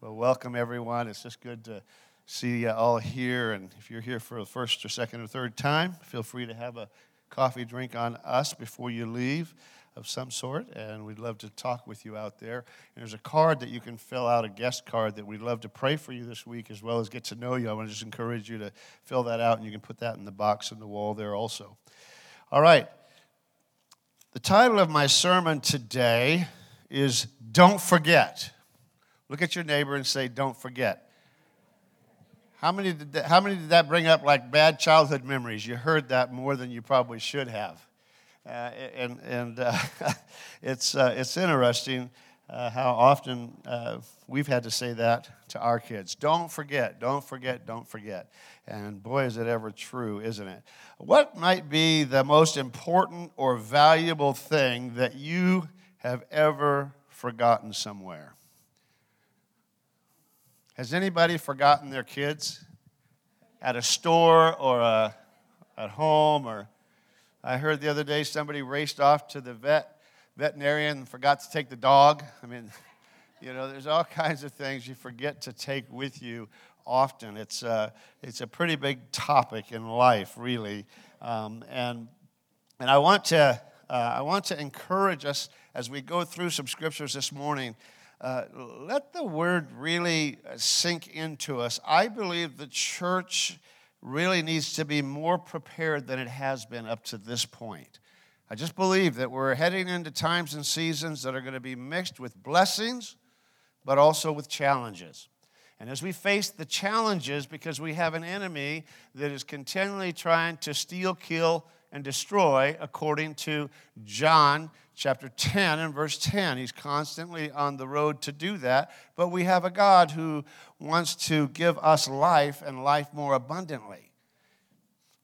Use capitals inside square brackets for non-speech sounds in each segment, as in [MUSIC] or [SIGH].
Well, welcome everyone. It's just good to see you all here. And if you're here for the first or second or third time, feel free to have a coffee drink on us before you leave of some sort. And we'd love to talk with you out there. And there's a card that you can fill out, a guest card that we'd love to pray for you this week as well as get to know you. I want to just encourage you to fill that out, and you can put that in the box in the wall there also. All right. The title of my sermon today is Don't Forget. Look at your neighbor and say, Don't forget. How many, did that, how many did that bring up like bad childhood memories? You heard that more than you probably should have. Uh, and and uh, [LAUGHS] it's, uh, it's interesting uh, how often uh, we've had to say that to our kids. Don't forget, don't forget, don't forget. And boy, is it ever true, isn't it? What might be the most important or valuable thing that you have ever forgotten somewhere? Has anybody forgotten their kids at a store or a, uh, at home? Or I heard the other day somebody raced off to the vet veterinarian and forgot to take the dog. I mean, [LAUGHS] you know, there's all kinds of things you forget to take with you often. It's a, uh, it's a pretty big topic in life, really. Um, and, and I, want to, uh, I want to encourage us as we go through some scriptures this morning uh, let the word really uh, sink into us. I believe the church really needs to be more prepared than it has been up to this point. I just believe that we're heading into times and seasons that are going to be mixed with blessings, but also with challenges. And as we face the challenges, because we have an enemy that is continually trying to steal, kill, and destroy, according to John chapter 10 and verse 10. He's constantly on the road to do that, but we have a God who wants to give us life and life more abundantly.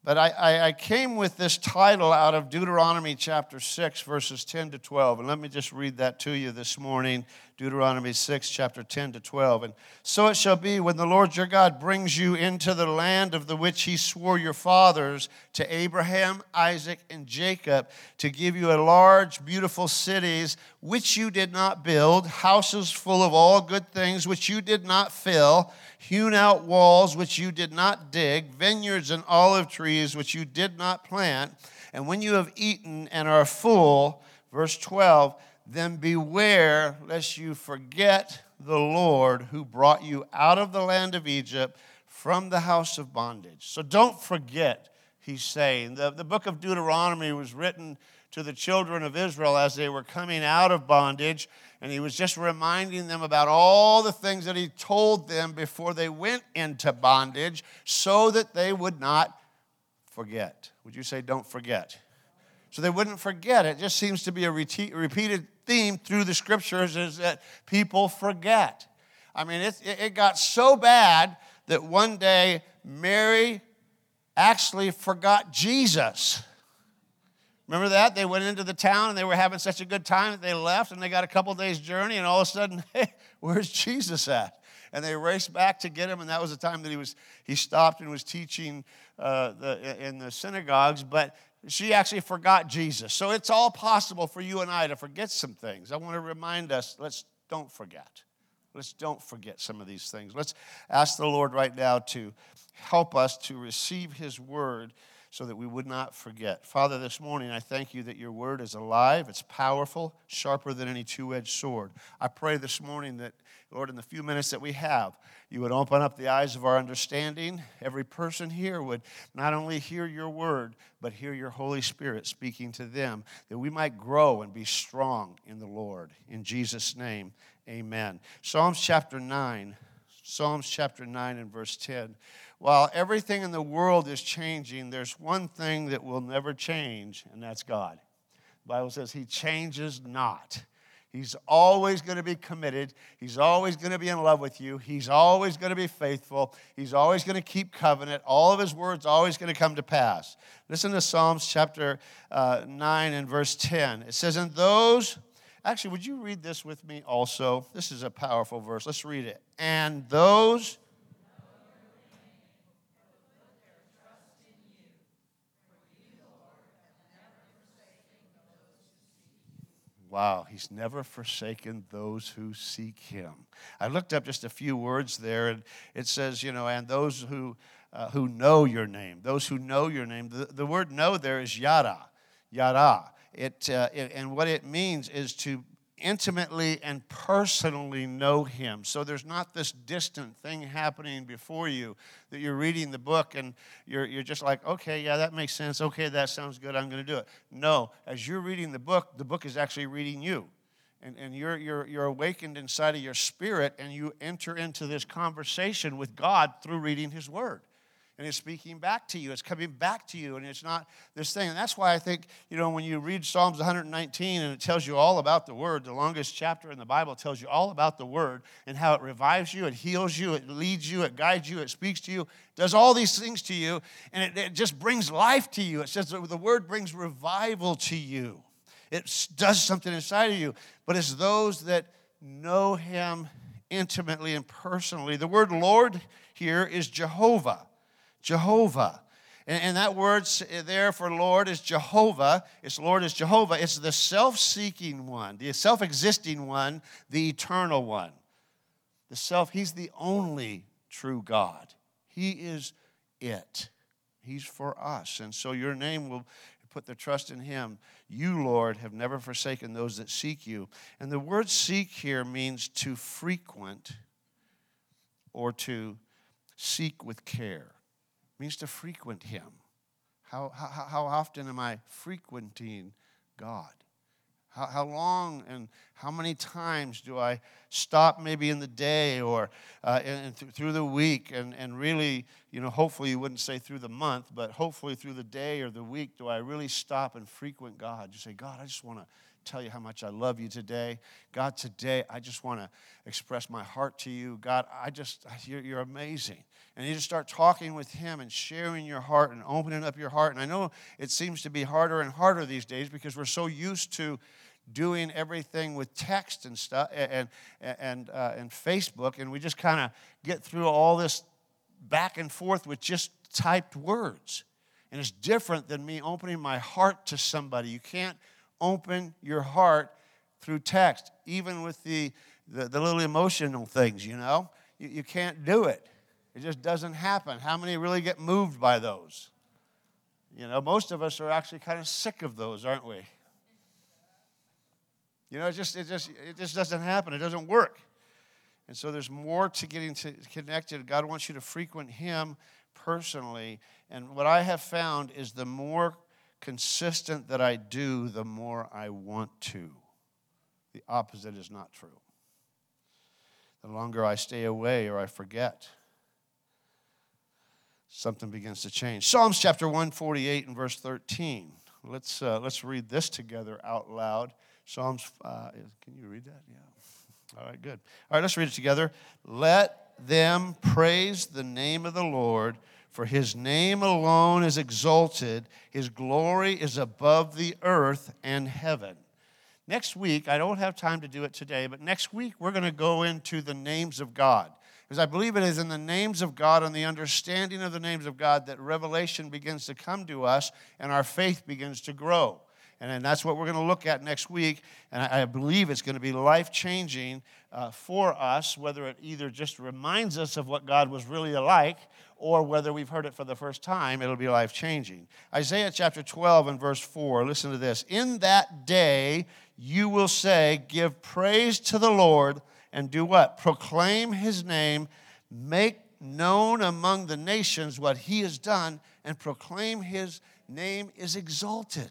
But I, I, came with this title out of Deuteronomy chapter 6, verses 10 to 12. And let me just read that to you this morning Deuteronomy 6, chapter 10 to 12. And so it shall be when the Lord your God brings you into the land of the which he swore your fathers to Abraham, Isaac, and Jacob to give you a large, beautiful cities which you did not build, houses full of all good things which you did not fill, hewn out walls which you did not dig, vineyards and olive trees which you did not plant. And when you have eaten and are full, verse 12, then beware lest you forget the Lord who brought you out of the land of Egypt from the house of bondage. So don't forget, he's saying. The, the book of Deuteronomy was written to the children of Israel as they were coming out of bondage, and he was just reminding them about all the things that he told them before they went into bondage so that they would not forget. Would you say, don't forget? So they wouldn't forget. It just seems to be a repeated theme through the scriptures is that people forget. I mean, it, it got so bad that one day Mary actually forgot Jesus. Remember that? They went into the town and they were having such a good time that they left and they got a couple days' journey and all of a sudden, [LAUGHS] hey, where's Jesus at? And they raced back to get him, and that was the time that he was he stopped and was teaching uh, the, in the synagogues. But she actually forgot Jesus. So it's all possible for you and I to forget some things. I want to remind us let's don't forget. Let's don't forget some of these things. Let's ask the Lord right now to help us to receive His word so that we would not forget. Father, this morning I thank you that your word is alive, it's powerful, sharper than any two edged sword. I pray this morning that, Lord, in the few minutes that we have, you would open up the eyes of our understanding. Every person here would not only hear your word, but hear your Holy Spirit speaking to them, that we might grow and be strong in the Lord. In Jesus' name, amen. Psalms chapter 9. Psalms chapter 9 and verse 10 while everything in the world is changing, there's one thing that will never change, and that's God. The Bible says He changes not. He's always going to be committed. He's always going to be in love with you. He's always going to be faithful. He's always going to keep covenant. All of his words always going to come to pass. Listen to Psalms chapter uh, 9 and verse 10. It says, And those, actually, would you read this with me also? This is a powerful verse. Let's read it. And those wow, he's never forsaken those who seek him. I looked up just a few words there, and it says, you know, and those who, uh, who know your name, those who know your name. The, the word know there is yada, yada. It, uh, it, and what it means is to intimately and personally know him. So there's not this distant thing happening before you that you're reading the book and you're, you're just like, okay, yeah, that makes sense. Okay, that sounds good. I'm going to do it. No, as you're reading the book, the book is actually reading you. And, and you're, you're, you're awakened inside of your spirit and you enter into this conversation with God through reading his word and it's speaking back to you. It's coming back to you, and it's not this thing. And that's why I think, you know, when you read Psalms 119 and it tells you all about the Word, the longest chapter in the Bible tells you all about the Word and how it revives you, it heals you, it leads you, it guides you, it speaks to you, does all these things to you, and it, it just brings life to you. It says the Word brings revival to you, it does something inside of you. But it's those that know Him intimately and personally. The word Lord here is Jehovah. Jehovah. And, and that word eh, there for Lord is Jehovah. It's Lord is Jehovah. It's the self seeking one, the self existing one, the eternal one. The self, He's the only true God. He is it. He's for us. And so your name will put their trust in Him. You, Lord, have never forsaken those that seek you. And the word seek here means to frequent or to seek with care means to frequent Him. How, how, how often am I frequenting God? How, how long and how many times do I stop maybe in the day or uh, and th- through the week and, and really, you know, hopefully you wouldn't say through the month, but hopefully through the day or the week, do I really stop and frequent God? You say, God, I just want to tell you how much I love you today. God, today I just want to express my heart to you. God, I just, you're, you're, amazing. And you just start talking with Him and sharing your heart and opening up your heart. And I know it seems to be harder and harder these days because we're so used to doing everything with text and stuff and, and, uh, and Facebook, and we just kind of get through all this back and forth with just typed words. And it's different than me opening my heart to somebody. You can't open your heart through text, even with the, the, the little emotional things, you know? You, you can't do it. It just doesn't happen. How many really get moved by those? You know, most of us are actually kind of sick of those, aren't we? You know, it just, it just, it just doesn't happen. It doesn't work. And so there's more to getting to connected. God wants you to frequent Him personally. And what I have found is the more consistent that I do, the more I want to. The opposite is not true. The longer I stay away or I forget, something begins to change. Psalms chapter 148 and verse 13. Let's, uh, let's read this together out loud. Psalms, uh, can you read that? Yeah. [LAUGHS] All right, good. All right, let's read it together. Let them praise the name of the Lord for his name alone is exalted, his glory is above the earth and heaven. Next week, I don't have time to do it today, but next week we're going to go into the names of God. Because I believe it is in the names of God and the understanding of the names of God that revelation begins to come to us and our faith begins to grow. And that's what we're going to look at next week. And I believe it's going to be life changing uh, for us, whether it either just reminds us of what God was really like or whether we've heard it for the first time, it'll be life changing. Isaiah chapter 12 and verse 4, listen to this. In that day you will say, Give praise to the Lord, and do what? Proclaim his name, make known among the nations what he has done, and proclaim his name is exalted.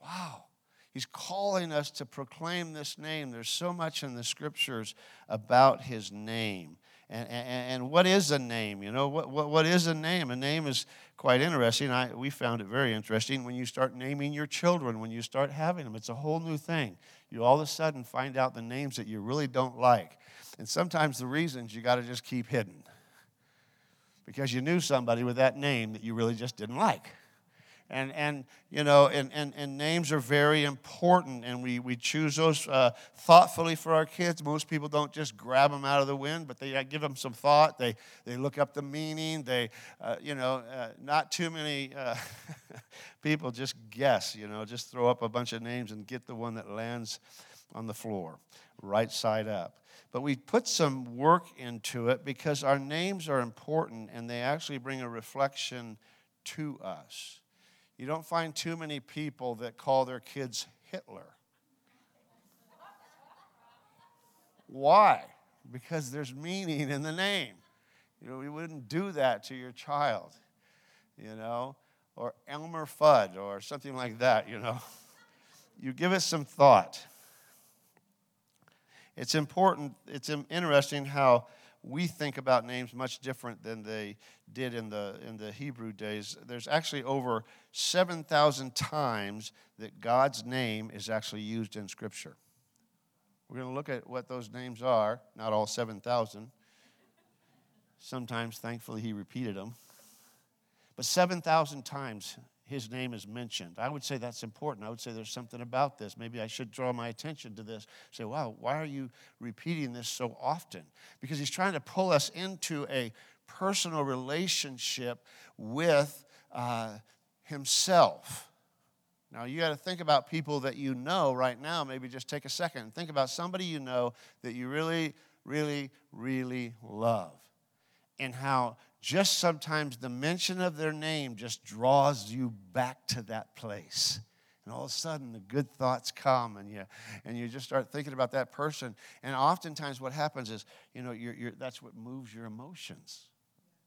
Wow. He's calling us to proclaim this name. There's so much in the scriptures about his name. And, and, what is a name? You know, what, what, what is a name? A name is quite interesting. I, we found it very interesting when you start naming your children, when you start having them. It's a whole new thing. You all of a sudden find out the names that you really don't like. And sometimes the reasons you got to just keep hidden because you knew somebody with that name that you really just didn't like. And, and you know, and, and, and names are very important, and we, we choose those uh, thoughtfully for our kids. Most people don't just grab them out of the wind, but they uh, give them some thought. They, they look up the meaning. They, uh, you know, uh, not too many uh, [LAUGHS] people just guess, you know, just throw up a bunch of names and get the one that lands on the floor, right side up. But we put some work into it because our names are important and they actually bring a reflection to us. You don't find too many people that call their kids Hitler. Why? Because there's meaning in the name. You know, we wouldn't do that to your child, you know, or Elmer Fudd or something like that, you know. You give it some thought. It's important, it's interesting how we think about names much different than they did in the, in the Hebrew days. There's actually over 7,000 times that God's name is actually used in Scripture. We're going to look at what those names are, not all 7,000. Sometimes, thankfully, he repeated them. But 7,000 times his name is mentioned. I would say that's important. I would say there's something about this. Maybe I should draw my attention to this. Say, wow, why are you repeating this so often? Because he's trying to pull us into a personal relationship with uh, himself. Now, you got to think about people that you know right now. Maybe just take a second and think about somebody you know that you really, really, really love and how just sometimes the mention of their name just draws you back to that place. And all of a sudden, the good thoughts come, and you, and you just start thinking about that person. And oftentimes, what happens is, you know, you're, you're, that's what moves your emotions.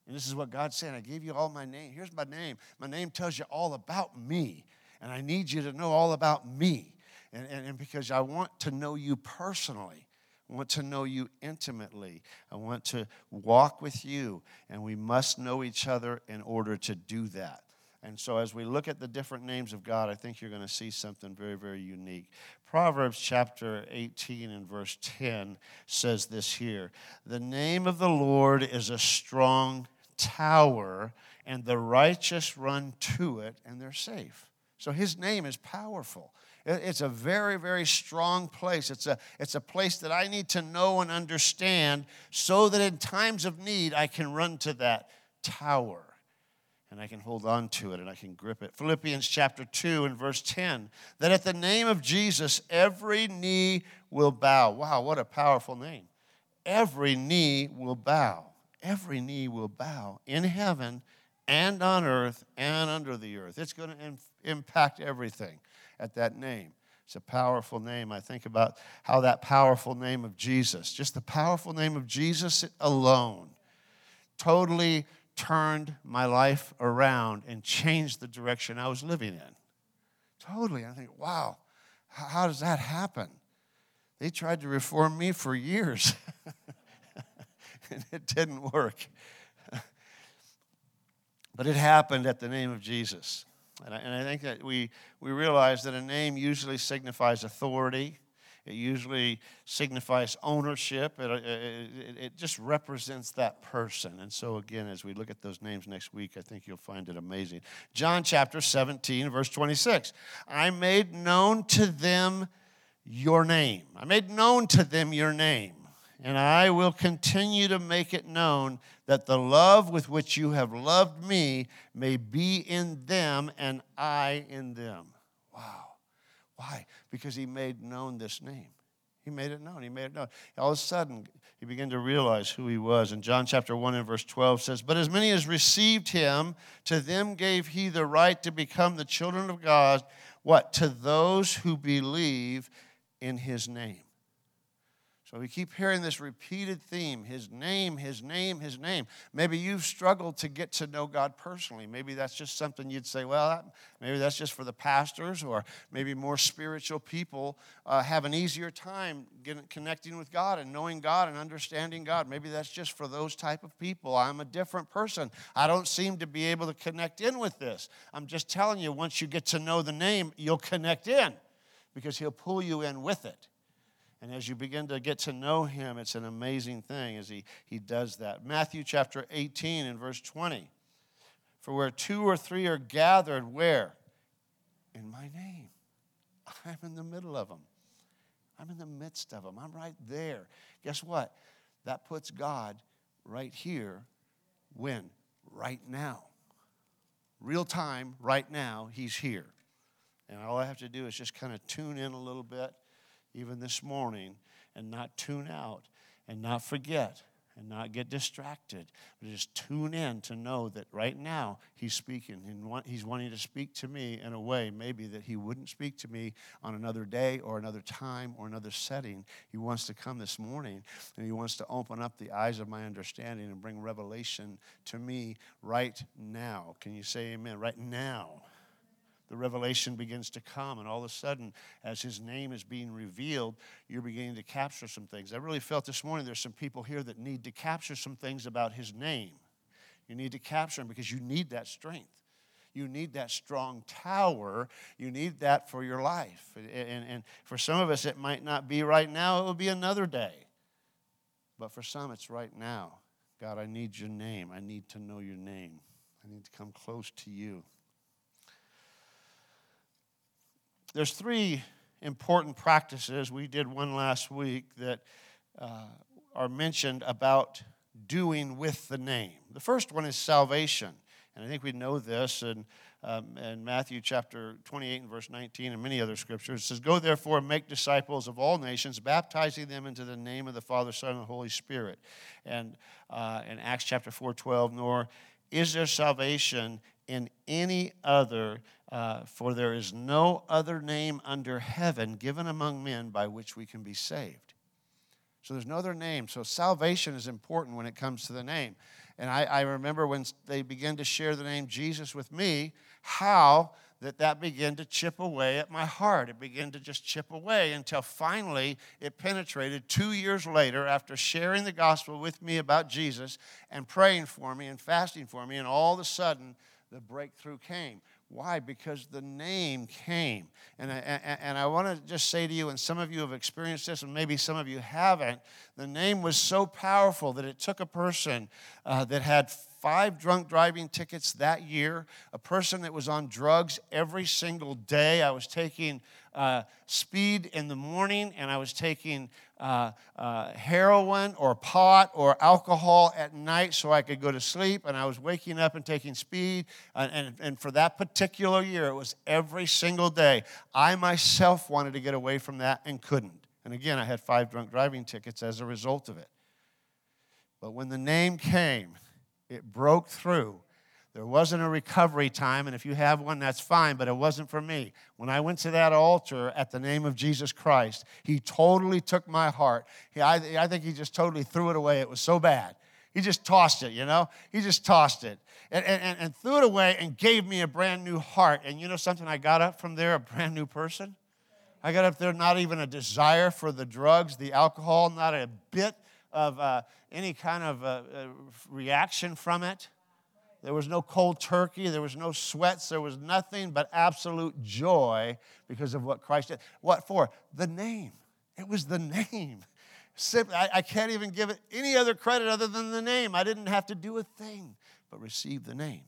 And this is what God's saying I gave you all my name. Here's my name. My name tells you all about me. And I need you to know all about me. And, and, and because I want to know you personally. I want to know you intimately. I want to walk with you, and we must know each other in order to do that. And so, as we look at the different names of God, I think you're going to see something very, very unique. Proverbs chapter 18 and verse 10 says this here The name of the Lord is a strong tower, and the righteous run to it, and they're safe. So, his name is powerful. It's a very, very strong place. It's a, it's a place that I need to know and understand so that in times of need I can run to that tower and I can hold on to it and I can grip it. Philippians chapter 2 and verse 10 that at the name of Jesus every knee will bow. Wow, what a powerful name. Every knee will bow. Every knee will bow in heaven and on earth and under the earth. It's going to impact everything at that name. It's a powerful name. I think about how that powerful name of Jesus, just the powerful name of Jesus alone, totally turned my life around and changed the direction I was living in. Totally. I think, wow, how does that happen? They tried to reform me for years, [LAUGHS] and it didn't work. But it happened at the name of Jesus. And I, and I think that we, we realize that a name usually signifies authority. It usually signifies ownership. It, it, it, just represents that person. And so, again, as we look at those names next week, I think you'll find it amazing. John chapter 17, verse 26. I made known to them your name. I made known to them your name and I will continue to make it known that the love with which you have loved me may be in them and I in them. Wow. Why? Because he made known this name. He made it known. He made it known. All of a sudden, he began to realize who he was. And John chapter 1 and verse 12 says, But as many as received him, to them gave he the right to become the children of God. What? To those who believe in his name. So we keep hearing this repeated theme His name, His name, His name. Maybe you've struggled to get to know God personally. Maybe that's just something you'd say, well, maybe that's just for the pastors, or maybe more spiritual people uh, have an easier time getting, connecting with God and knowing God and understanding God. Maybe that's just for those type of people. I'm a different person. I don't seem to be able to connect in with this. I'm just telling you, once you get to know the name, you'll connect in because He'll pull you in with it. And as you begin to get to know him, it's an amazing thing as he, he does that. Matthew chapter 18 and verse 20. For where two or three are gathered, where? In my name. I'm in the middle of them. I'm in the midst of them. I'm right there. Guess what? That puts God right here. When? Right now. Real time, right now, He's here. And all I have to do is just kind of tune in a little bit, even this morning, and not tune out and not forget and not get distracted, but just tune in to know that right now He's speaking. And He's wanting to speak to me in a way maybe that He wouldn't speak to me on another day or another time or another setting. He wants to come this morning and He wants to open up the eyes of my understanding and bring revelation to me right now. Can you say amen? Right now the revelation begins to come. And all of a sudden, as his name is being revealed, you're beginning to capture some things. I really felt this morning there's some people here that need to capture some things about his name. You need to capture them because you need that strength. You need that strong tower. You need that for your life. And, and, and for some of us, it might not be right now, it will be another day. But for some, it's right now. God, I need your name. I need to know your name. I need to come close to you. There's three important practices. We did one last week that uh, are mentioned about doing with the name. The first one is salvation. And I think we know this in, um, in Matthew chapter 28 and verse 19 and many other scriptures. It says, Go therefore and make disciples of all nations, baptizing them into the name of the Father, Son, and the Holy Spirit. And uh, in Acts chapter 4 12, nor is there salvation in any other, uh, for there is no other name under heaven given among men by which we can be saved. So there's no other name. So salvation is important when it comes to the name. And I, I remember when they began to share the name Jesus with me, how that that began to chip away at my heart. It began to just chip away until finally it penetrated two years later after sharing the gospel with me about Jesus and praying for me and fasting for me. And all of a sudden, the breakthrough came. Why? Because the name came. And I, and I want to just say to you, and some of you have experienced this, and maybe some of you haven't, the name was so powerful that it took a person uh, that had five drunk driving tickets that year, a person that was on drugs every single day. I was taking uh, speed in the morning and I was taking uh, uh, heroin or pot or alcohol at night so I could go to sleep. And I was waking up and taking speed. And, and, and for that particular year, it was every single day. I myself wanted to get away from that and couldn't. And again, I had five drunk driving tickets as a result of it. But when the name came, it broke through there wasn't a recovery time, and if you have one, that's fine, but it wasn't for me. When I went to that altar at the name of Jesus Christ, He totally took my heart. He, I, I think He just totally threw it away. It was so bad. He just tossed it, you know? He just tossed it and, and, and threw it away and gave me a brand new heart. And you know something? I got up from there a brand new person. I got up there not even a desire for the drugs, the alcohol, not a bit of uh, any kind of uh, uh, reaction from it. There was no cold turkey. There was no sweats. There was nothing but absolute joy because of what Christ did. What for? The name. It was the name. Simply, I can't even give it any other credit other than the name. I didn't have to do a thing but receive the name.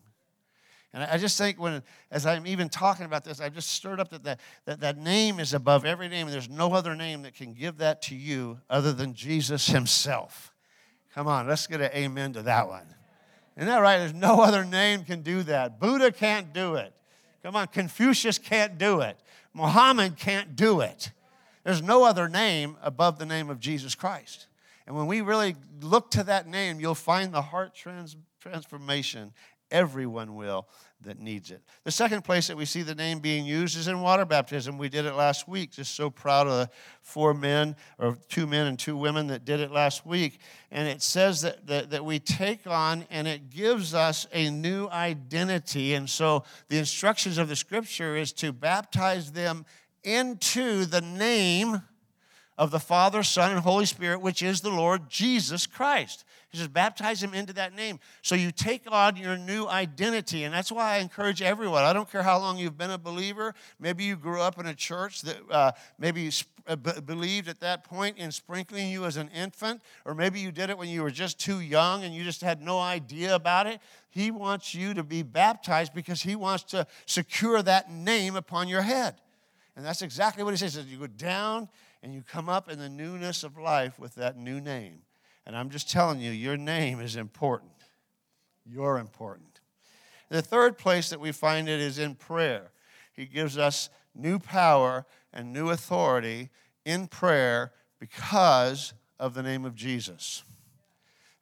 And I just think when, as I'm even talking about this, I've just stirred up that that, that that name is above every name. There's no other name that can give that to you other than Jesus himself. Come on, let's get an amen to that one. Isn't that right? There's no [LAUGHS] other name can do that. Buddha can't do it. Come on, Confucius can't do it. Muhammad can't do it. There's no other name above the name of Jesus Christ. And when we really look to that name, you'll find the heart trans- transformation. Everyone will that needs it. The second place that we see the name being used is in water baptism. We did it last week. Just so proud of the four men, or two men and two women that did it last week. And it says that, that, that we take on and it gives us a new identity. And so the instructions of the scripture is to baptize them into the name of the Father, Son, and Holy Spirit, which is the Lord Jesus Christ. He says, baptize him into that name. So you take on your new identity. And that's why I encourage everyone. I don't care how long you've been a believer. Maybe you grew up in a church that uh, maybe you uh, b- believed at that point in sprinkling you as an infant, or maybe you did it when you were just too young and you just had no idea about it. He wants you to be baptized because he wants to secure that name upon your head. And that's exactly what he says. You go down and you come up in the newness of life with that new name. And I'm just telling you, your name is important. You're important. The third place that we find it is in prayer. He gives us new power and new authority in prayer because of the name of Jesus.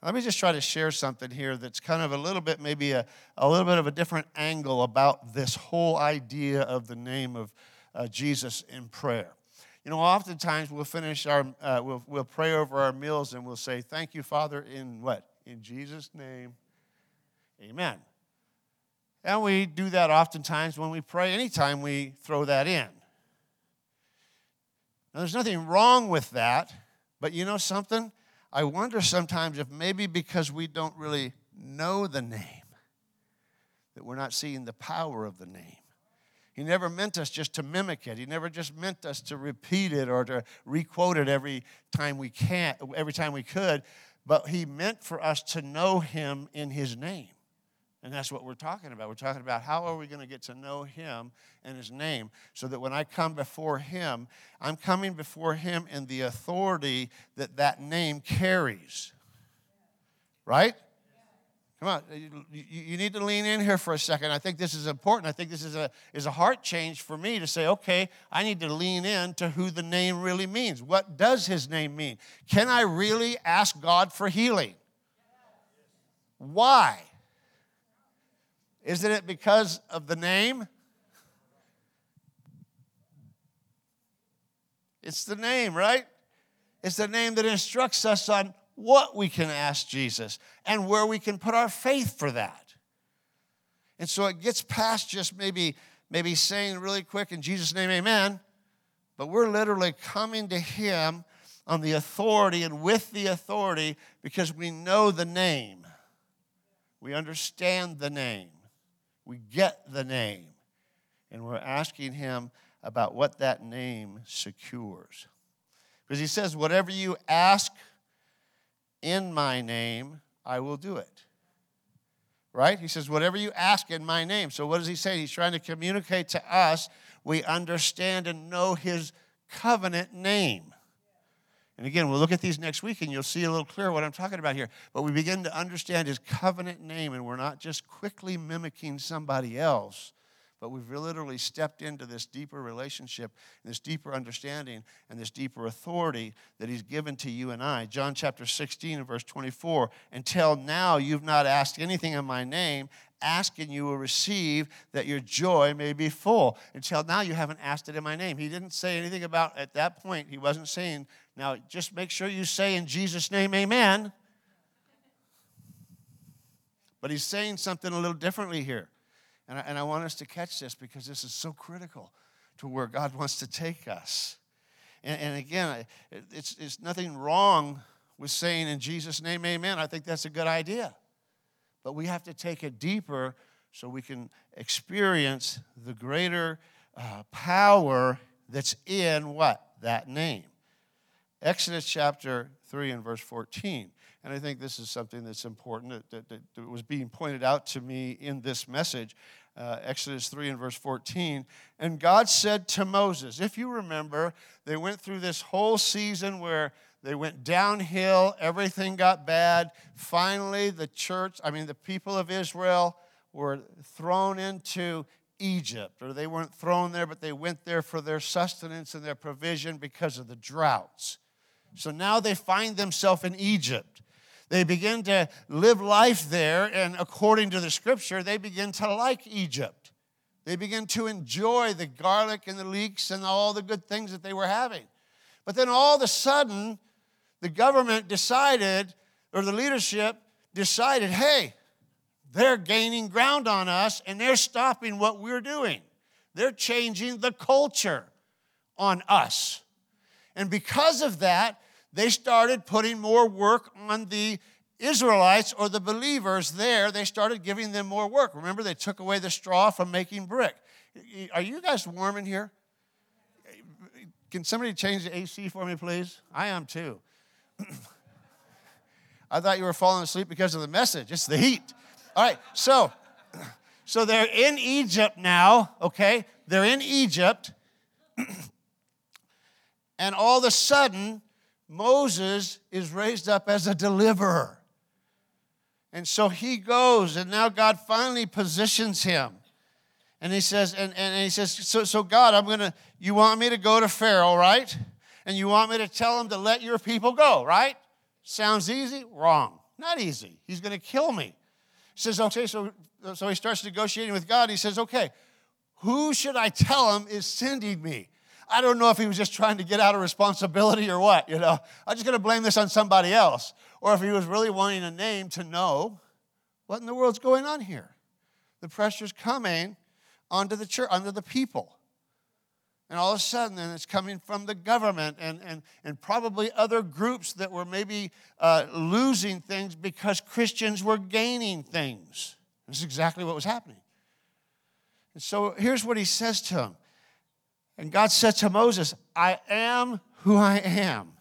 Let me just try to share something here that's kind of a little bit, maybe a, a little bit of a different angle about this whole idea of the name of uh, Jesus in prayer. You know, oftentimes we'll finish our, uh, we'll, we'll pray over our meals and we'll say, Thank you, Father, in what? In Jesus' name, amen. And we do that oftentimes when we pray, anytime we throw that in. Now, there's nothing wrong with that, but you know something? I wonder sometimes if maybe because we don't really know the name, that we're not seeing the power of the name. He never meant us just to mimic it. He never just meant us to repeat it or to requote it every time we can, every time we could, but he meant for us to know him in his name. And that's what we're talking about. We're talking about how are we going to get to know him and his name so that when I come before him, I'm coming before him in the authority that that name carries. Right? Come on, you, need to lean in here for a second. I think this is important. I think this is a, is a heart change for me to say, okay, I need to lean in to who the name really means. What does his name mean? Can I really ask God for healing? Why? Isn't it because of the name? It's the name, right? It's the name that instructs us on what we can ask Jesus and where we can put our faith for that. And so it gets past just maybe maybe saying really quick in Jesus name amen, but we're literally coming to him on the authority and with the authority because we know the name. We understand the name. We get the name. And we're asking him about what that name secures. Because he says, whatever you ask in my name, I will do it. Right? He says, whatever you ask in my name. So, what does he say? He's trying to communicate to us we understand and know his covenant name. And again, we'll look at these next week and you'll see a little clearer what I'm talking about here. But we begin to understand his covenant name, and we're not just quickly mimicking somebody else, but we've literally stepped into this deeper relationship, this deeper understanding, and this deeper authority that He's given to you and I. John chapter 16 and verse 24 Until now you've not asked anything in my name. Ask and you will receive that your joy may be full. Until now you haven't asked it in my name. He didn't say anything about, at that point, he wasn't saying, now just make sure you say in Jesus' name, amen. But he's saying something a little differently here. And I, and I want us to catch this because this is so critical to where God wants to take us. And, and again, it's, it's nothing wrong with saying in Jesus' name, amen. I think that's a good idea. But we have to take it deeper so we can experience the greater uh, power that's in what? That name. Exodus chapter 3 and verse 14. And I think this is something that's important that, that, that was being pointed out to me in this message uh, Exodus 3 and verse 14. And God said to Moses, if you remember, they went through this whole season where they went downhill, everything got bad. Finally, the church, I mean, the people of Israel were thrown into Egypt, or they weren't thrown there, but they went there for their sustenance and their provision because of the droughts. So now they find themselves in Egypt. They begin to live life there, and according to the scripture, they begin to like Egypt. They begin to enjoy the garlic and the leeks and all the good things that they were having. But then all of a sudden, the government decided, or the leadership decided, hey, they're gaining ground on us and they're stopping what we're doing. They're changing the culture on us. And because of that, they started putting more work on the Israelites or the believers there. They started giving them more work. Remember, they took away the straw from making brick. Are you guys warm in here? Can somebody change the AC for me, please? I am too. [CLEARS THROAT] I thought you were falling asleep because of the message. It's the heat. All right, so so they're in Egypt now, okay? They're in Egypt. [CLEARS THROAT] and all of a sudden, Moses is raised up as a deliverer. And so he goes, and now God finally positions him. And he says, and, and he says, so, so God, I'm gonna, you want me to go to Pharaoh, right? And you want me to tell him to let your people go, right? Sounds easy? Wrong. Not easy. He's gonna kill me. He says, okay, so, so he starts negotiating with God. He says, okay, who should I tell him is sending me? I don't know if he was just trying to get out of responsibility or what, you know. I'm just going to blame this on somebody else. Or if he was really wanting a name to know what in the world's going on here. The pressure's coming onto the church, onto the people. And all of a sudden, then it's coming from the government and, and, and probably other groups that were maybe uh, losing things because Christians were gaining things. This is exactly what was happening. And so here's what he says to him. And God said to Moses, I am who I am.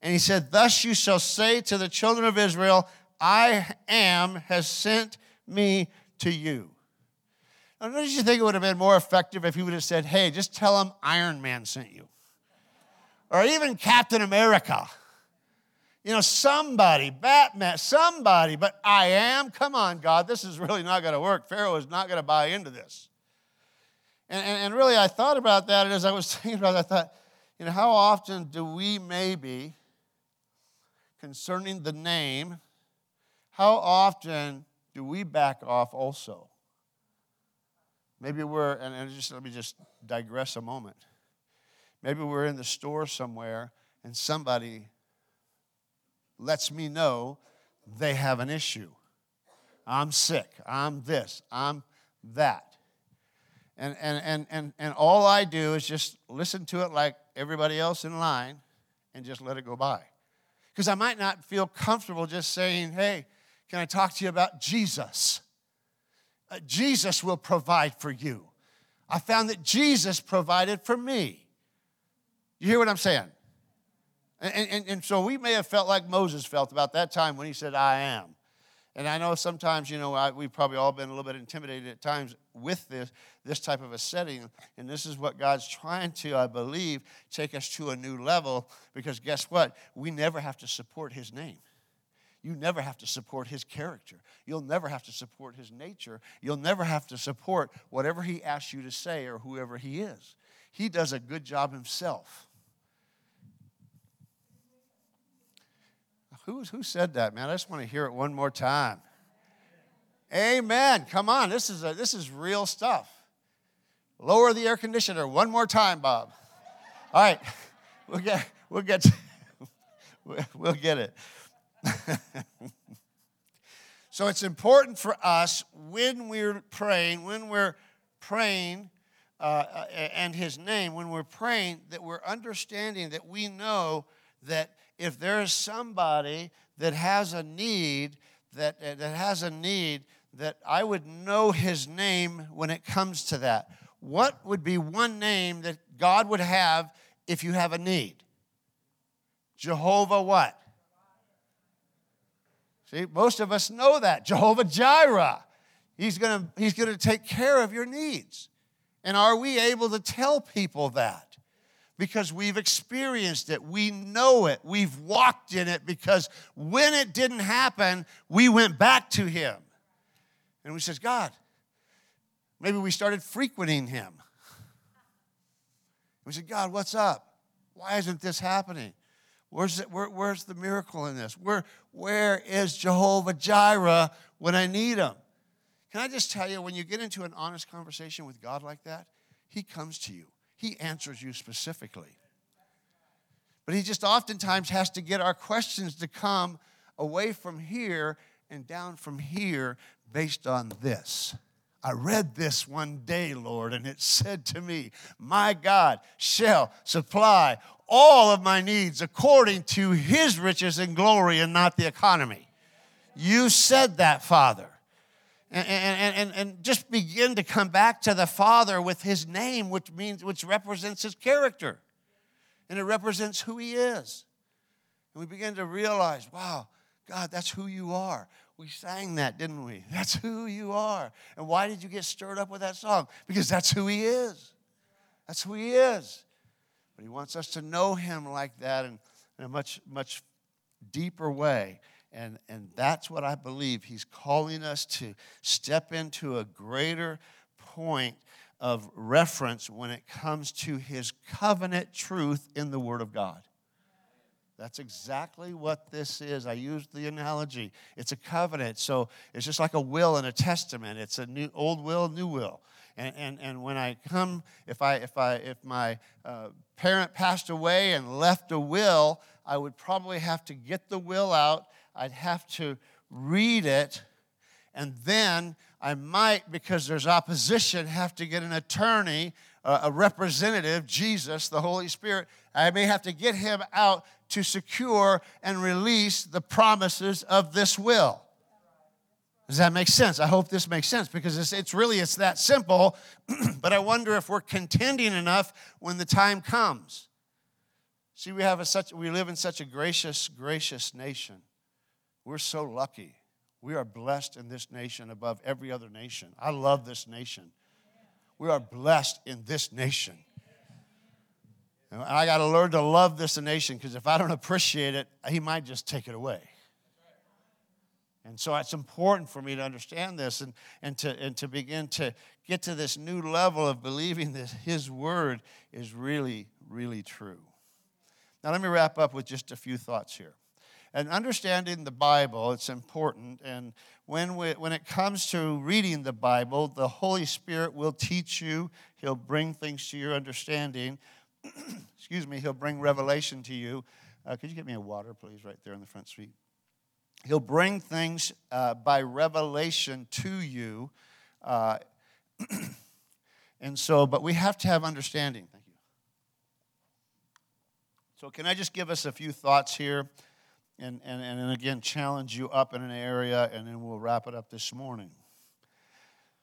And he said, Thus you shall say to the children of Israel, I am has sent me to you. Now, don't you think it would have been more effective if he would have said, Hey, just tell them Iron Man sent you? Or even Captain America. You know, somebody, Batman, somebody, but I am. Come on, God, this is really not going to work. Pharaoh is not going to buy into this. And, and, and, really, I thought about that, and as I was [LAUGHS] thinking about it, I thought, you know, how often do we maybe, concerning the name, how often do we back off also? Maybe we're, and, and just let me just digress a moment. Maybe we're in the store somewhere and somebody lets me know they have an issue. I'm sick. I'm this. I'm that. And, and, and, and, and all I do is just listen to it like everybody else in line and just let it go by. Because I might not feel comfortable just saying, hey, can I talk to you about Jesus? Uh, Jesus will provide for you. I found that Jesus provided for me. You hear what I'm saying? And, and, and so we may have felt like Moses felt about that time when he said, I am. And I know sometimes, you know, I, we've probably all been a little bit intimidated at times with this, this type of a setting. And this is what God's trying to, I believe, take us to a new level because guess what? We never have to support his name. You never have to support his character. You'll never have to support his nature. You'll never have to support whatever he asks you to say or whoever he is. He does a good job himself. Who, who said that, man? I just want to hear it one more time. Amen. Come on, this is, a, this is real stuff. Lower the air conditioner one more time, Bob. All right, [LAUGHS] we'll get, we'll get, [LAUGHS] we'll get it. [LAUGHS] so it's important for us when we're praying, when we're praying uh, and His name, when we're praying, that we're understanding that we know that if there is somebody that has a need, that, that has a need, that I would know his name when it comes to that. What would be one name that God would have if you have a need? Jehovah what? See, most of us know that. Jehovah Jireh. He's going he's to take care of your needs. And are we able to tell people that? because we've experienced it. We know it. We've walked in it because when it didn't happen, we went back to Him. And we said, God, maybe we started frequenting Him. We said, God, what's up? Why isn't this happening? Where's, it, where, where's the miracle in this? Where, where is Jehovah Jireh when I need Him? Can I just tell you, when you get into an honest conversation with God like that, He comes to you. He answers you specifically. But he just oftentimes has to get our questions to come away from here and down from here based on this. I read this one day, Lord, and it said to me, My God shall supply all of my needs according to his riches and glory and not the economy. You said that, Father. And, and, and, and just begin to come back to the Father with his name, which means which represents his character. And it represents who he is. And we begin to realize, wow, God, that's who you are. We sang that, didn't we? That's who you are. And why did you get stirred up with that song? Because that's who he is. That's who he is. But he wants us to know him like that in, in a much, much deeper way. And, and that's what I believe. He's calling us to step into a greater point of reference when it comes to his covenant truth in the Word of God. That's exactly what this is. I used the analogy. It's a covenant. So it's just like a will and a testament. It's a new old will, new will. And, and, and when I come, if, I, if, I, if my uh, parent passed away and left a will, I would probably have to get the will out. I'd have to read it. And then I might, because there's opposition, have to get an attorney, a representative, Jesus, the Holy Spirit. I may have to get him out to secure and release the promises of this will. Does that make sense? I hope this makes sense because it's, it's really it's that simple. [CLEARS THROAT] but I wonder if we're contending enough when the time comes. See, we have a such we live in such a gracious, gracious nation. We're so lucky. We are blessed in this nation above every other nation. I love this nation. We are blessed in this nation. And I got to learn to love this nation because if I don't appreciate it, he might just take it away. And so it's important for me to understand this and, and, to, and to begin to get to this new level of believing that his word is really, really true. Now, let me wrap up with just a few thoughts here. And understanding the Bible, it's important. And when, we, when it comes to reading the Bible, the Holy Spirit will teach you, He'll bring things to your understanding. [CLEARS THROAT] excuse me, he'll bring revelation to you. Uh, could you get me a water, please, right there in the front seat? He'll bring things uh, by revelation to you. Uh, [CLEARS THROAT] and so, but we have to have understanding. Thank you. So, can I just give us a few thoughts here? And, and, and again, challenge you up in an area, and then we'll wrap it up this morning.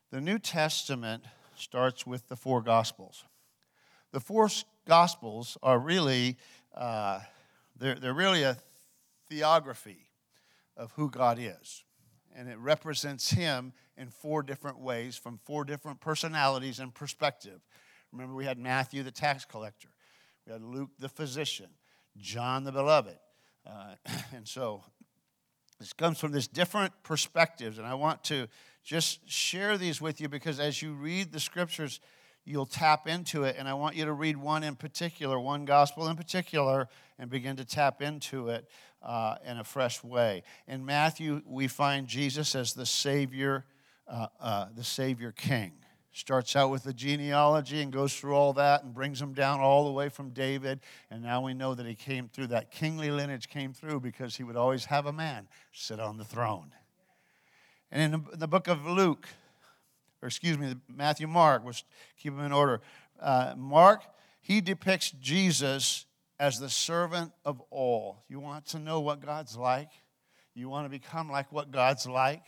The New Testament starts with the four Gospels. The four Gospels are really, uh, they're, they're really a theography of who God is. And it represents Him in four different ways from four different personalities and perspective. Remember, we had Matthew, the tax collector, we had Luke, the physician, John, the beloved. Uh, [CLEARS THROAT] and so this comes from this different perspectives. And I want to just share these with you because as you read the scriptures, you'll tap into it. And I want you to read one in particular, one gospel in particular, and begin to tap into it uh, in a fresh way. In Matthew, we find Jesus as the Savior, uh, uh, the Savior King. Starts out with the genealogy and goes through all that and brings him down all the way from David. And now we know that he came through, that kingly lineage came through because he would always have a man sit on the throne. And in the book of Luke, or excuse me, Matthew, Mark, was keep them in order. Uh, Mark, he depicts Jesus as the servant of all. You want to know what God's like? You want to become like what God's like?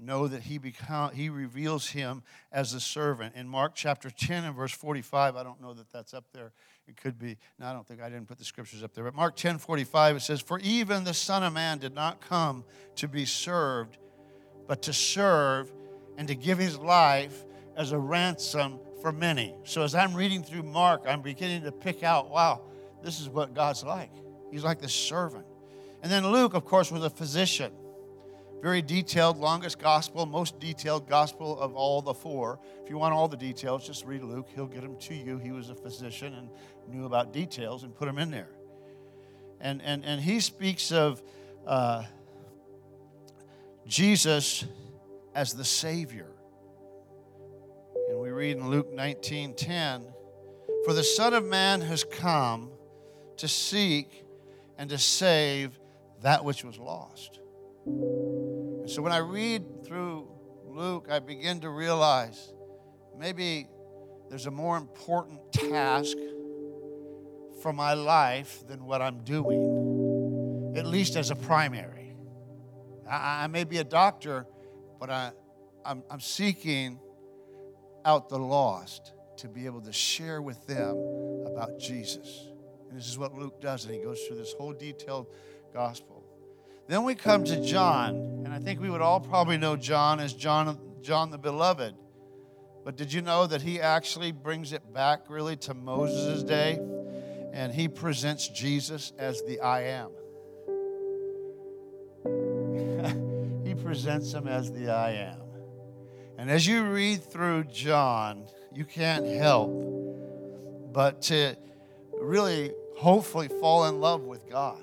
Know that he, become, he reveals him as a servant. In Mark chapter 10 and verse 45, I don't know that that's up there. It could be. No, I don't think I didn't put the scriptures up there. But Mark 10 45, it says, For even the Son of Man did not come to be served, but to serve and to give his life as a ransom for many. So as I'm reading through Mark, I'm beginning to pick out, wow, this is what God's like. He's like the servant. And then Luke, of course, was a physician. Very detailed, longest gospel, most detailed gospel of all the four. If you want all the details, just read Luke. He'll get them to you. He was a physician and knew about details and put them in there. And, and, and he speaks of uh, Jesus as the Savior. And we read in Luke 19 10, For the Son of Man has come to seek and to save that which was lost. And so when I read through Luke, I begin to realize maybe there's a more important task for my life than what I'm doing, at least as a primary. I, I may be a doctor, but I, I'm, I'm seeking out the lost to be able to share with them about Jesus. And this is what Luke does, and he goes through this whole detailed gospel. Then we come to John, and I think we would all probably know John as John, John the Beloved. But did you know that he actually brings it back really to Moses' day? And he presents Jesus as the I am. [LAUGHS] he presents him as the I am. And as you read through John, you can't help but to really, hopefully, fall in love with God.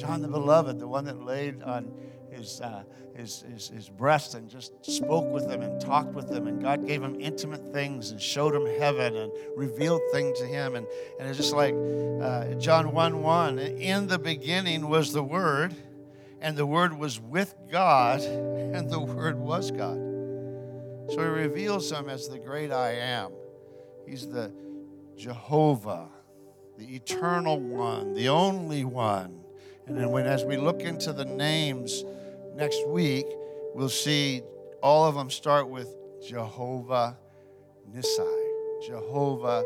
John the Beloved, the one that laid on his, uh, his, his, his breast and just spoke with him and talked with him, and God gave him intimate things and showed him heaven and revealed things to him. And, and it's just like uh, John 1 1 In the beginning was the Word, and the Word was with God, and the Word was God. So he reveals him as the great I am. He's the Jehovah, the eternal one, the only one and then when as we look into the names next week, we'll see all of them start with Jehovah Nissi, Jehovah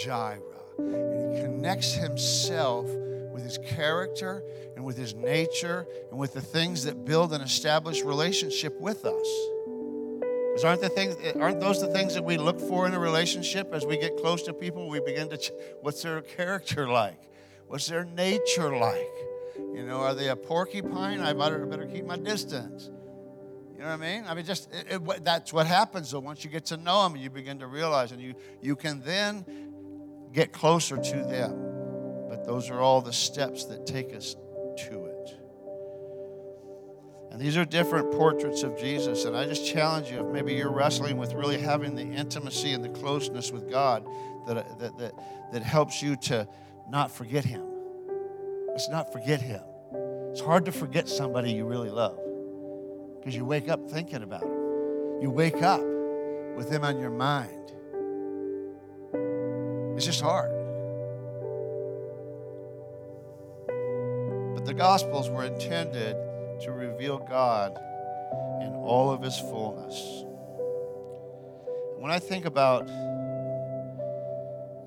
Jireh. And he connects himself with his character and with his nature and with the things that build and establish relationship with us. Because aren't the things aren't those the things that we look for in a relationship as we get close to people? We begin to what's their character like? What's their nature like? You know, are they a porcupine? I better, better keep my distance. You know what I mean? I mean, just it, it, that's what happens. So once you get to know them, you begin to realize, and you you can then get closer to them. But those are all the steps that take us to it. And these are different portraits of Jesus. And I just challenge you if maybe you're wrestling with really having the intimacy and the closeness with God that, that, that, that helps you to not forget Him Let's not forget him. It's hard to forget somebody you really love because you wake up thinking about him. You wake up with him on your mind. It's just hard. But the Gospels were intended to reveal God in all of his fullness. When I think about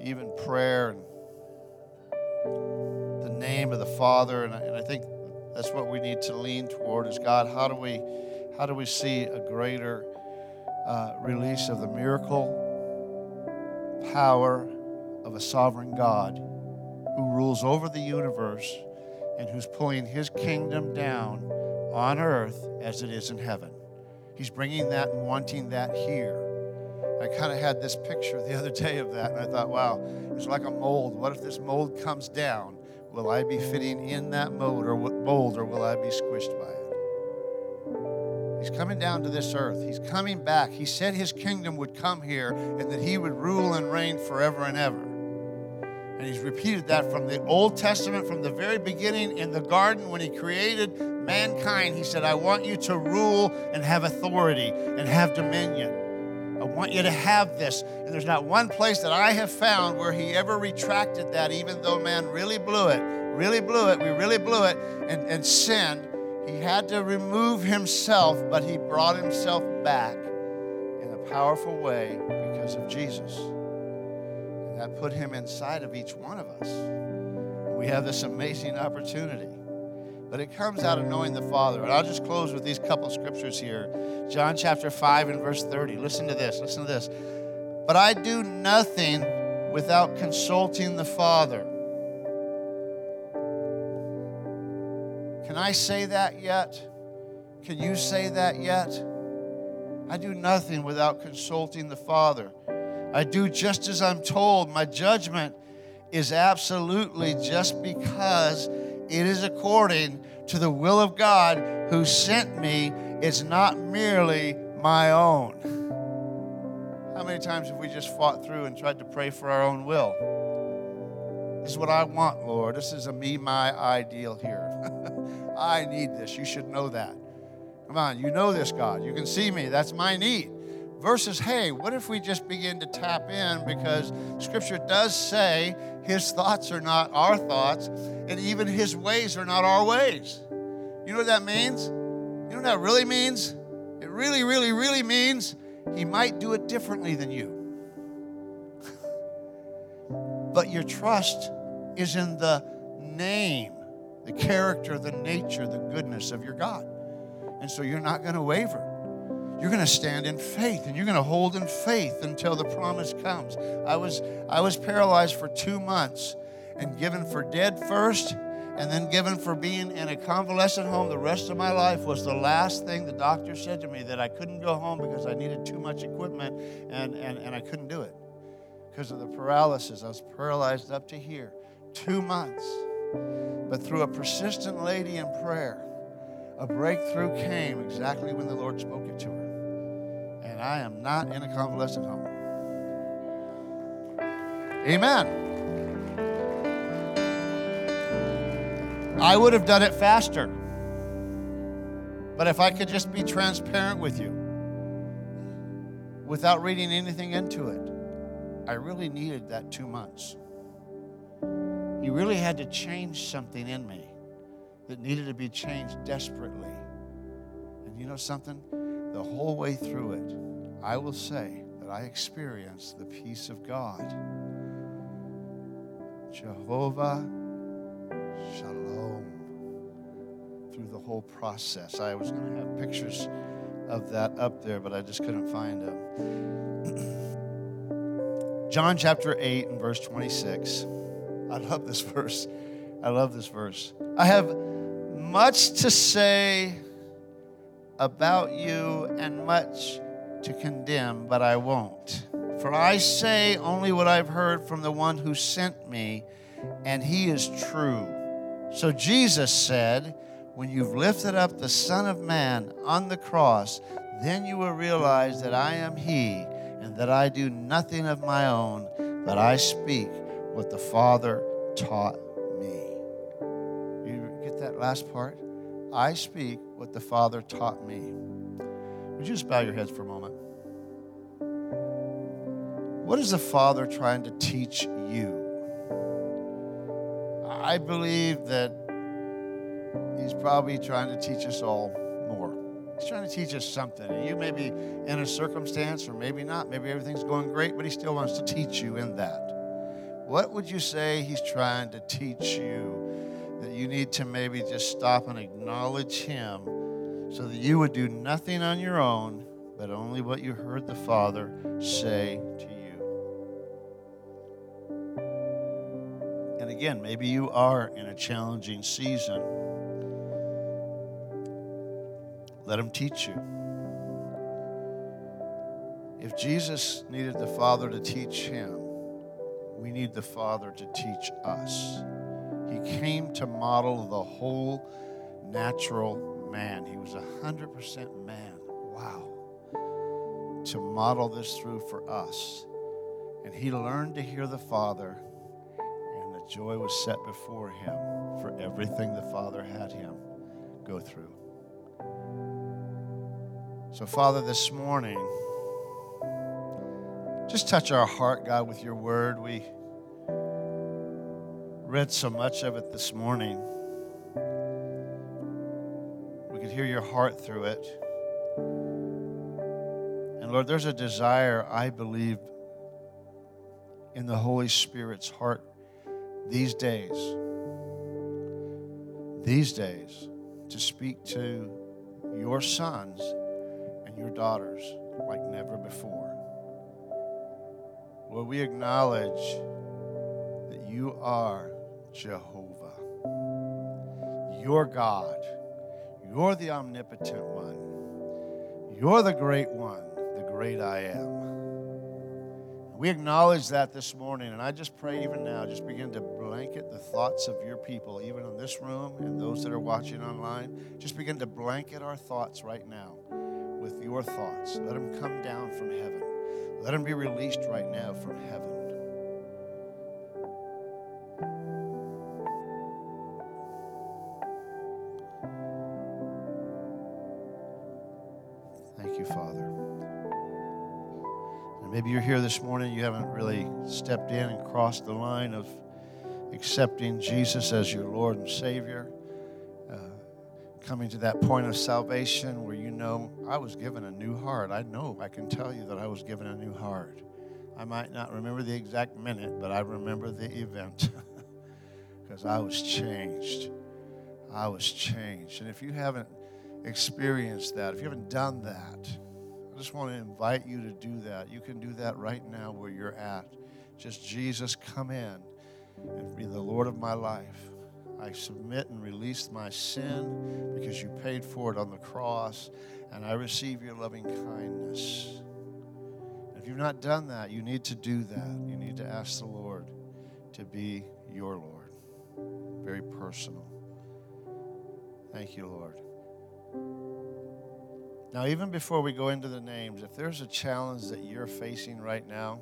even prayer and name of the Father, and I, and I think that's what we need to lean toward is God, how do we, how do we see a greater uh, release of the miracle power of a sovereign God who rules over the universe and who's pulling his kingdom down on earth as it is in heaven. He's bringing that and wanting that here. I kind of had this picture the other day of that, and I thought, wow, it's like a mold. What if this mold comes down Will I be fitting in that mold or mold or will I be squished by it? He's coming down to this earth. He's coming back. He said his kingdom would come here and that he would rule and reign forever and ever. And he's repeated that from the Old Testament, from the very beginning in the garden when he created mankind. He said, I want you to rule and have authority and have dominion. Want you to have this. And there's not one place that I have found where he ever retracted that, even though man really blew it, really blew it, we really blew it, and, and sinned. He had to remove himself, but he brought himself back in a powerful way because of Jesus. And that put him inside of each one of us. We have this amazing opportunity but it comes out of knowing the Father. And I'll just close with these couple scriptures here. John chapter 5 and verse 30. Listen to this. Listen to this. But I do nothing without consulting the Father. Can I say that yet? Can you say that yet? I do nothing without consulting the Father. I do just as I'm told. My judgment is absolutely just because it is according to the will of God who sent me. It's not merely my own. How many times have we just fought through and tried to pray for our own will? This is what I want, Lord. This is a me, my ideal here. [LAUGHS] I need this. You should know that. Come on, you know this, God. You can see me. That's my need. Versus, hey, what if we just begin to tap in because Scripture does say His thoughts are not our thoughts, and even His ways are not our ways. You know what that means? You know what that really means? It really, really, really means He might do it differently than you. [LAUGHS] but your trust is in the name, the character, the nature, the goodness of your God. And so you're not going to waver. You're going to stand in faith and you're going to hold in faith until the promise comes. I was, I was paralyzed for two months and given for dead first and then given for being in a convalescent home the rest of my life was the last thing the doctor said to me that I couldn't go home because I needed too much equipment and, and, and I couldn't do it because of the paralysis. I was paralyzed up to here, two months. But through a persistent lady in prayer, a breakthrough came exactly when the Lord spoke it to her. And I am not in a convalescent home. Amen. I would have done it faster. But if I could just be transparent with you without reading anything into it, I really needed that two months. He really had to change something in me that needed to be changed desperately. And you know something? The whole way through it, I will say that I experienced the peace of God. Jehovah Shalom through the whole process. I was going to have pictures of that up there, but I just couldn't find them. [CLEARS THROAT] John chapter 8 and verse 26. I love this [LAUGHS] verse. I love this verse. I have much to say about you and much to condemn, but I won't. For I say only what I've heard from the one who sent me, and he is true. So Jesus said, When you've lifted up the Son of Man on the cross, then you will realize that I am he, and that I do nothing of my own, but I speak what the Father taught me. You get that last part? I speak what the Father taught me. Would you just bow your heads for a moment? What is the Father trying to teach you? I believe that He's probably trying to teach us all more. He's trying to teach us something. You may be in a circumstance, or maybe not. Maybe everything's going great, but He still wants to teach you in that. What would you say He's trying to teach you that you need to maybe just stop and acknowledge Him so that you would do nothing on your own, but only what you heard the Father say to you. And again, maybe you are in a challenging season. Let Him teach you. If Jesus needed the Father to teach Him, we need the Father to teach us. He came to model the whole natural man. He was 100% man. Wow. To model this through for us. And he learned to hear the Father, and the joy was set before him for everything the Father had him go through. So, Father, this morning, just touch our heart, God, with your word. We read so much of it this morning. We could hear your heart through it. And Lord, there's a desire, I believe, in the Holy Spirit's heart these days, these days, to speak to your sons and your daughters like never before. Lord, we acknowledge that you are Jehovah. You're God. You're the omnipotent one. You're the great one, the great I am. We acknowledge that this morning, and I just pray even now, just begin to blanket the thoughts of your people, even in this room and those that are watching online. Just begin to blanket our thoughts right now with your thoughts. Let them come down from heaven. Let them be released right now from heaven. You're here this morning, you haven't really stepped in and crossed the line of accepting Jesus as your Lord and Savior. Uh, coming to that point of salvation where you know, I was given a new heart. I know, I can tell you that I was given a new heart. I might not remember the exact minute, but I remember the event [LAUGHS] because I was changed. I was changed. And if you haven't experienced that, if you haven't done that, just want to invite you to do that. You can do that right now where you're at. Just Jesus, come in and be the Lord of my life. I submit and release my sin because you paid for it on the cross, and I receive your loving kindness. If you've not done that, you need to do that. You need to ask the Lord to be your Lord. Very personal. Thank you, Lord. Now, even before we go into the names, if there's a challenge that you're facing right now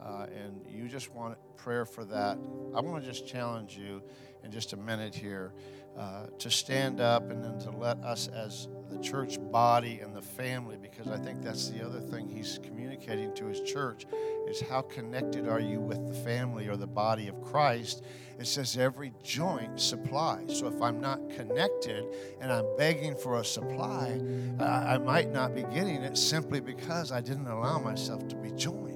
uh, and you just want prayer for that, I want to just challenge you in just a minute here uh, to stand up and then to let us as the church body and the family, because I think that's the other thing he's communicating to his church, is how connected are you with the family or the body of Christ? It says every joint supplies. So if I'm not connected and I'm begging for a supply, I might not be getting it simply because I didn't allow myself to be joined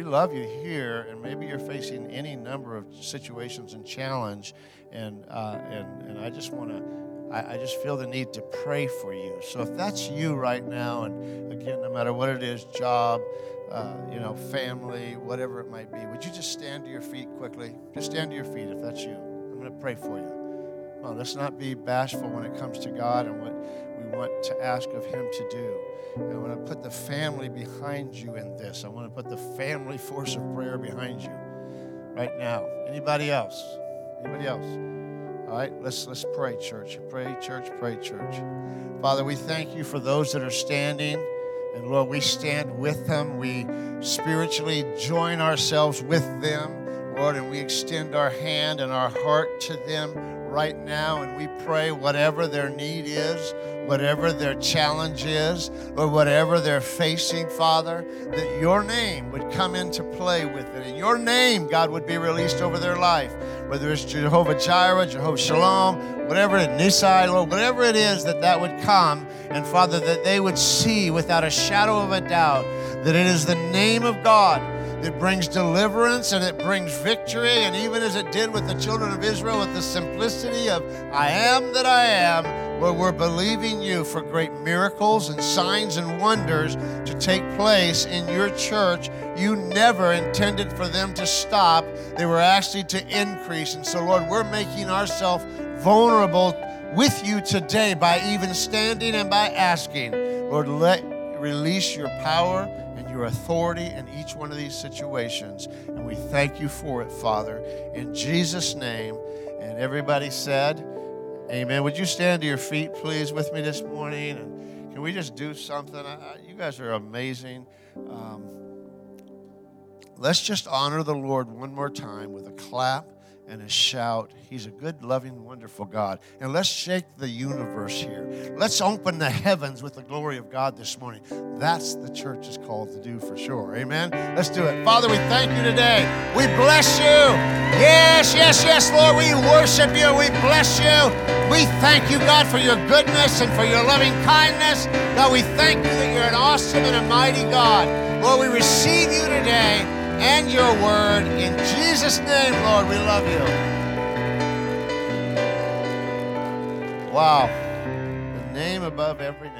we love you here, and maybe you're facing any number of situations and challenge, and uh, and and I just want to. I, I just feel the need to pray for you. So if that's you right now, and again, no matter what it is, job, uh, you know, family, whatever it might be, would you just stand to your feet quickly? Just stand to your feet if that's you. I'm going to pray for you. Well, let's not be bashful when it comes to God and what want to ask of Him to do. I want to put the family behind you in this. I want to put the family [LAUGHS] force of prayer behind you right now. Anybody else? Anybody else? All right, let's let's pray, church. Pray, church, pray, church. Father, we thank you for those that are standing. And Lord, we stand with them. We spiritually join ourselves with them, Lord, and we extend our hand and our heart to them right now. And we pray whatever their need is, whatever their challenge is, or whatever they're facing, Father, that your name would come into play with it. And your name, God, would be released over their life. Whether it's Jehovah Jireh, Jehovah Shalom, whatever it is, Nissi, Lord, whatever it is that that would come. And Father, that they would see without a shadow of a doubt that it is the name of God that brings deliverance and it brings victory. And even as it did with the children of Israel, with the simplicity of, I am that I am, where we're believing you for great miracles and signs and wonders to take place in your church. You never intended for them to stop, they were actually to increase. And so, Lord, we're making ourselves vulnerable with you today by even standing and by asking. Lord, let release your power your authority in each one of these situations. And we thank you for it, Father. In Jesus' name. And everybody said, Amen. Would you stand to your feet, please, with me this morning? And can we just do something? I, you guys are amazing. Um, let's just honor the Lord one more time with a clap and a shout. He's a good, loving, wonderful God. And let's shake the universe here. Let's open the heavens with the glory of God this morning. That's the church is called to do for sure. Amen. Let's do it. Father, we thank you today. We bless you. Yes, yes, yes, Lord. We worship you. We bless you. We thank you, God, for your goodness and for your loving kindness. God, we thank you that you're an awesome and a mighty God. Lord, we receive you today and your word. In Jesus' name, Lord, we love you. Wow. The name above every name.